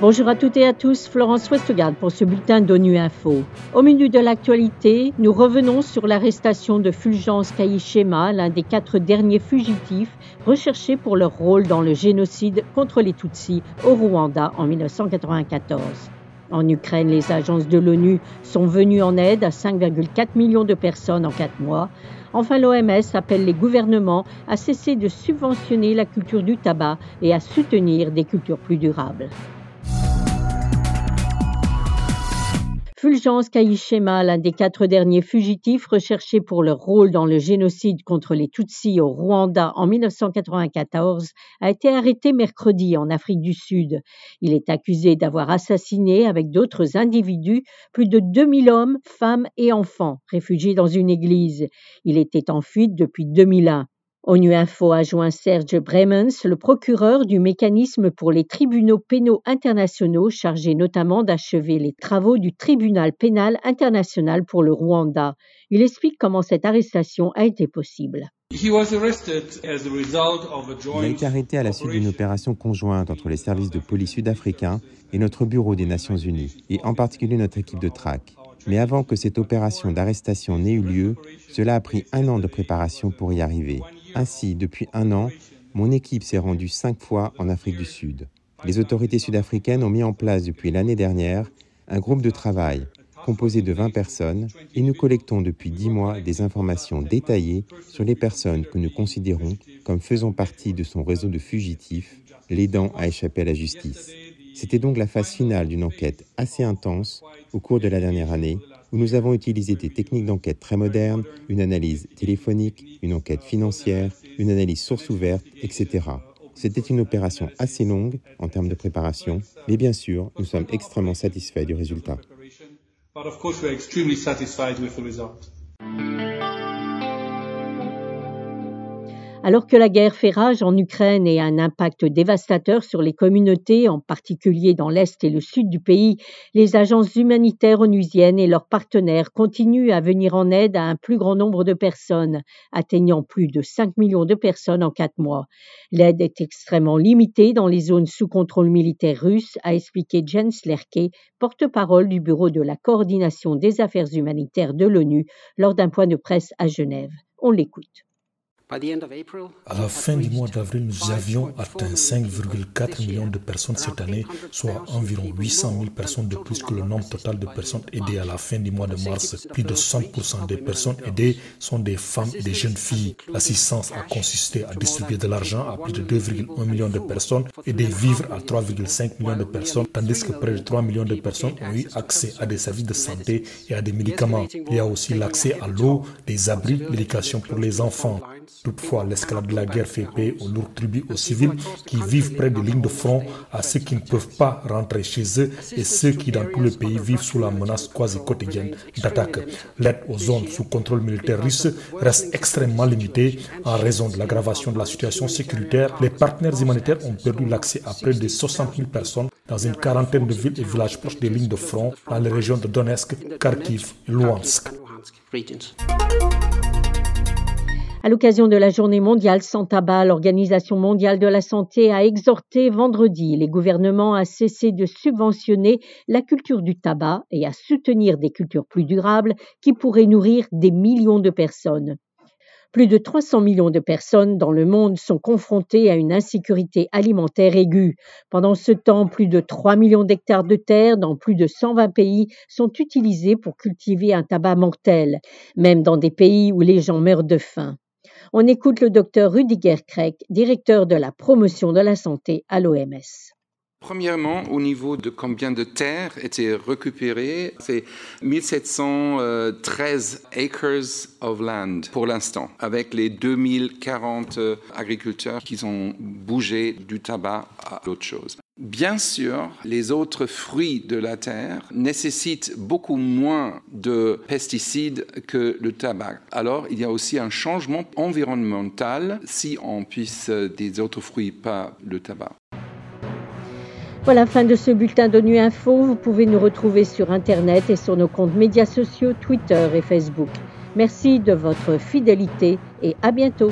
Bonjour à toutes et à tous, Florence Westgard pour ce bulletin d'ONU Info. Au milieu de l'actualité, nous revenons sur l'arrestation de Fulgence Kayishema, l'un des quatre derniers fugitifs recherchés pour leur rôle dans le génocide contre les Tutsis au Rwanda en 1994. En Ukraine, les agences de l'ONU sont venues en aide à 5,4 millions de personnes en quatre mois. Enfin, l'OMS appelle les gouvernements à cesser de subventionner la culture du tabac et à soutenir des cultures plus durables. Fulgence Kayishema, l'un des quatre derniers fugitifs recherchés pour leur rôle dans le génocide contre les Tutsis au Rwanda en 1994, a été arrêté mercredi en Afrique du Sud. Il est accusé d'avoir assassiné avec d'autres individus plus de 2000 hommes, femmes et enfants réfugiés dans une église. Il était en fuite depuis 2001. ONU Info a joint Serge Bremens, le procureur du mécanisme pour les tribunaux pénaux internationaux, chargé notamment d'achever les travaux du tribunal pénal international pour le Rwanda. Il explique comment cette arrestation a été possible. Il a été arrêté à la suite d'une opération conjointe entre les services de police sud-africains et notre bureau des Nations Unies, et en particulier notre équipe de traque. Mais avant que cette opération d'arrestation n'ait eu lieu, cela a pris un an de préparation pour y arriver. Ainsi, depuis un an, mon équipe s'est rendue cinq fois en Afrique du Sud. Les autorités sud-africaines ont mis en place depuis l'année dernière un groupe de travail composé de 20 personnes et nous collectons depuis 10 mois des informations détaillées sur les personnes que nous considérons comme faisant partie de son réseau de fugitifs, l'aidant à échapper à la justice. C'était donc la phase finale d'une enquête assez intense au cours de la dernière année où nous avons utilisé des techniques d'enquête très modernes, une analyse téléphonique, une enquête financière, une analyse source ouverte, etc. C'était une opération assez longue en termes de préparation, mais bien sûr, nous sommes extrêmement satisfaits du résultat. Alors que la guerre fait rage en Ukraine et a un impact dévastateur sur les communautés, en particulier dans l'Est et le Sud du pays, les agences humanitaires onusiennes et leurs partenaires continuent à venir en aide à un plus grand nombre de personnes, atteignant plus de 5 millions de personnes en quatre mois. L'aide est extrêmement limitée dans les zones sous contrôle militaire russe, a expliqué Jens Lerke, porte-parole du Bureau de la coordination des affaires humanitaires de l'ONU, lors d'un point de presse à Genève. On l'écoute. À la fin du mois d'avril, nous avions atteint 5,4 millions de personnes cette année, soit environ 800 000 personnes de plus que le nombre total de personnes aidées à la fin du mois de mars. Plus de 60% des personnes aidées sont des femmes et des jeunes filles. L'assistance a consisté à distribuer de l'argent à plus de 2,1 millions de personnes et des vivres à 3,5 millions de personnes, tandis que près de 3 millions de personnes ont eu accès à des services de santé et à des médicaments. Il y a aussi l'accès à l'eau, des abris, l'éducation pour les enfants. Toutefois, l'escalade de la guerre fait payer au lourd tribut aux civils qui vivent près des lignes de front, à ceux qui ne peuvent pas rentrer chez eux et ceux qui, dans tout le pays, vivent sous la menace quasi quotidienne d'attaque. L'aide aux zones sous contrôle militaire russe reste extrêmement limitée en raison de l'aggravation de la situation sécuritaire. Les partenaires humanitaires ont perdu l'accès à près de 60 000 personnes dans une quarantaine de villes et villages proches des lignes de front dans les régions de Donetsk, Kharkiv Luhansk. À l'occasion de la journée mondiale sans tabac, l'Organisation mondiale de la santé a exhorté vendredi les gouvernements à cesser de subventionner la culture du tabac et à soutenir des cultures plus durables qui pourraient nourrir des millions de personnes. Plus de 300 millions de personnes dans le monde sont confrontées à une insécurité alimentaire aiguë. Pendant ce temps, plus de 3 millions d'hectares de terre dans plus de 120 pays sont utilisés pour cultiver un tabac mortel, même dans des pays où les gens meurent de faim. On écoute le docteur Rudiger Kreck, directeur de la promotion de la santé à l'OMS. Premièrement, au niveau de combien de terres étaient récupérées, c'est 1713 acres of land pour l'instant, avec les 2040 agriculteurs qui ont bougé du tabac à l'autre chose. Bien sûr, les autres fruits de la terre nécessitent beaucoup moins de pesticides que le tabac. Alors, il y a aussi un changement environnemental si on puisse des autres fruits, pas le tabac. Voilà, fin de ce bulletin d'ONU Info. Vous pouvez nous retrouver sur Internet et sur nos comptes médias sociaux, Twitter et Facebook. Merci de votre fidélité et à bientôt.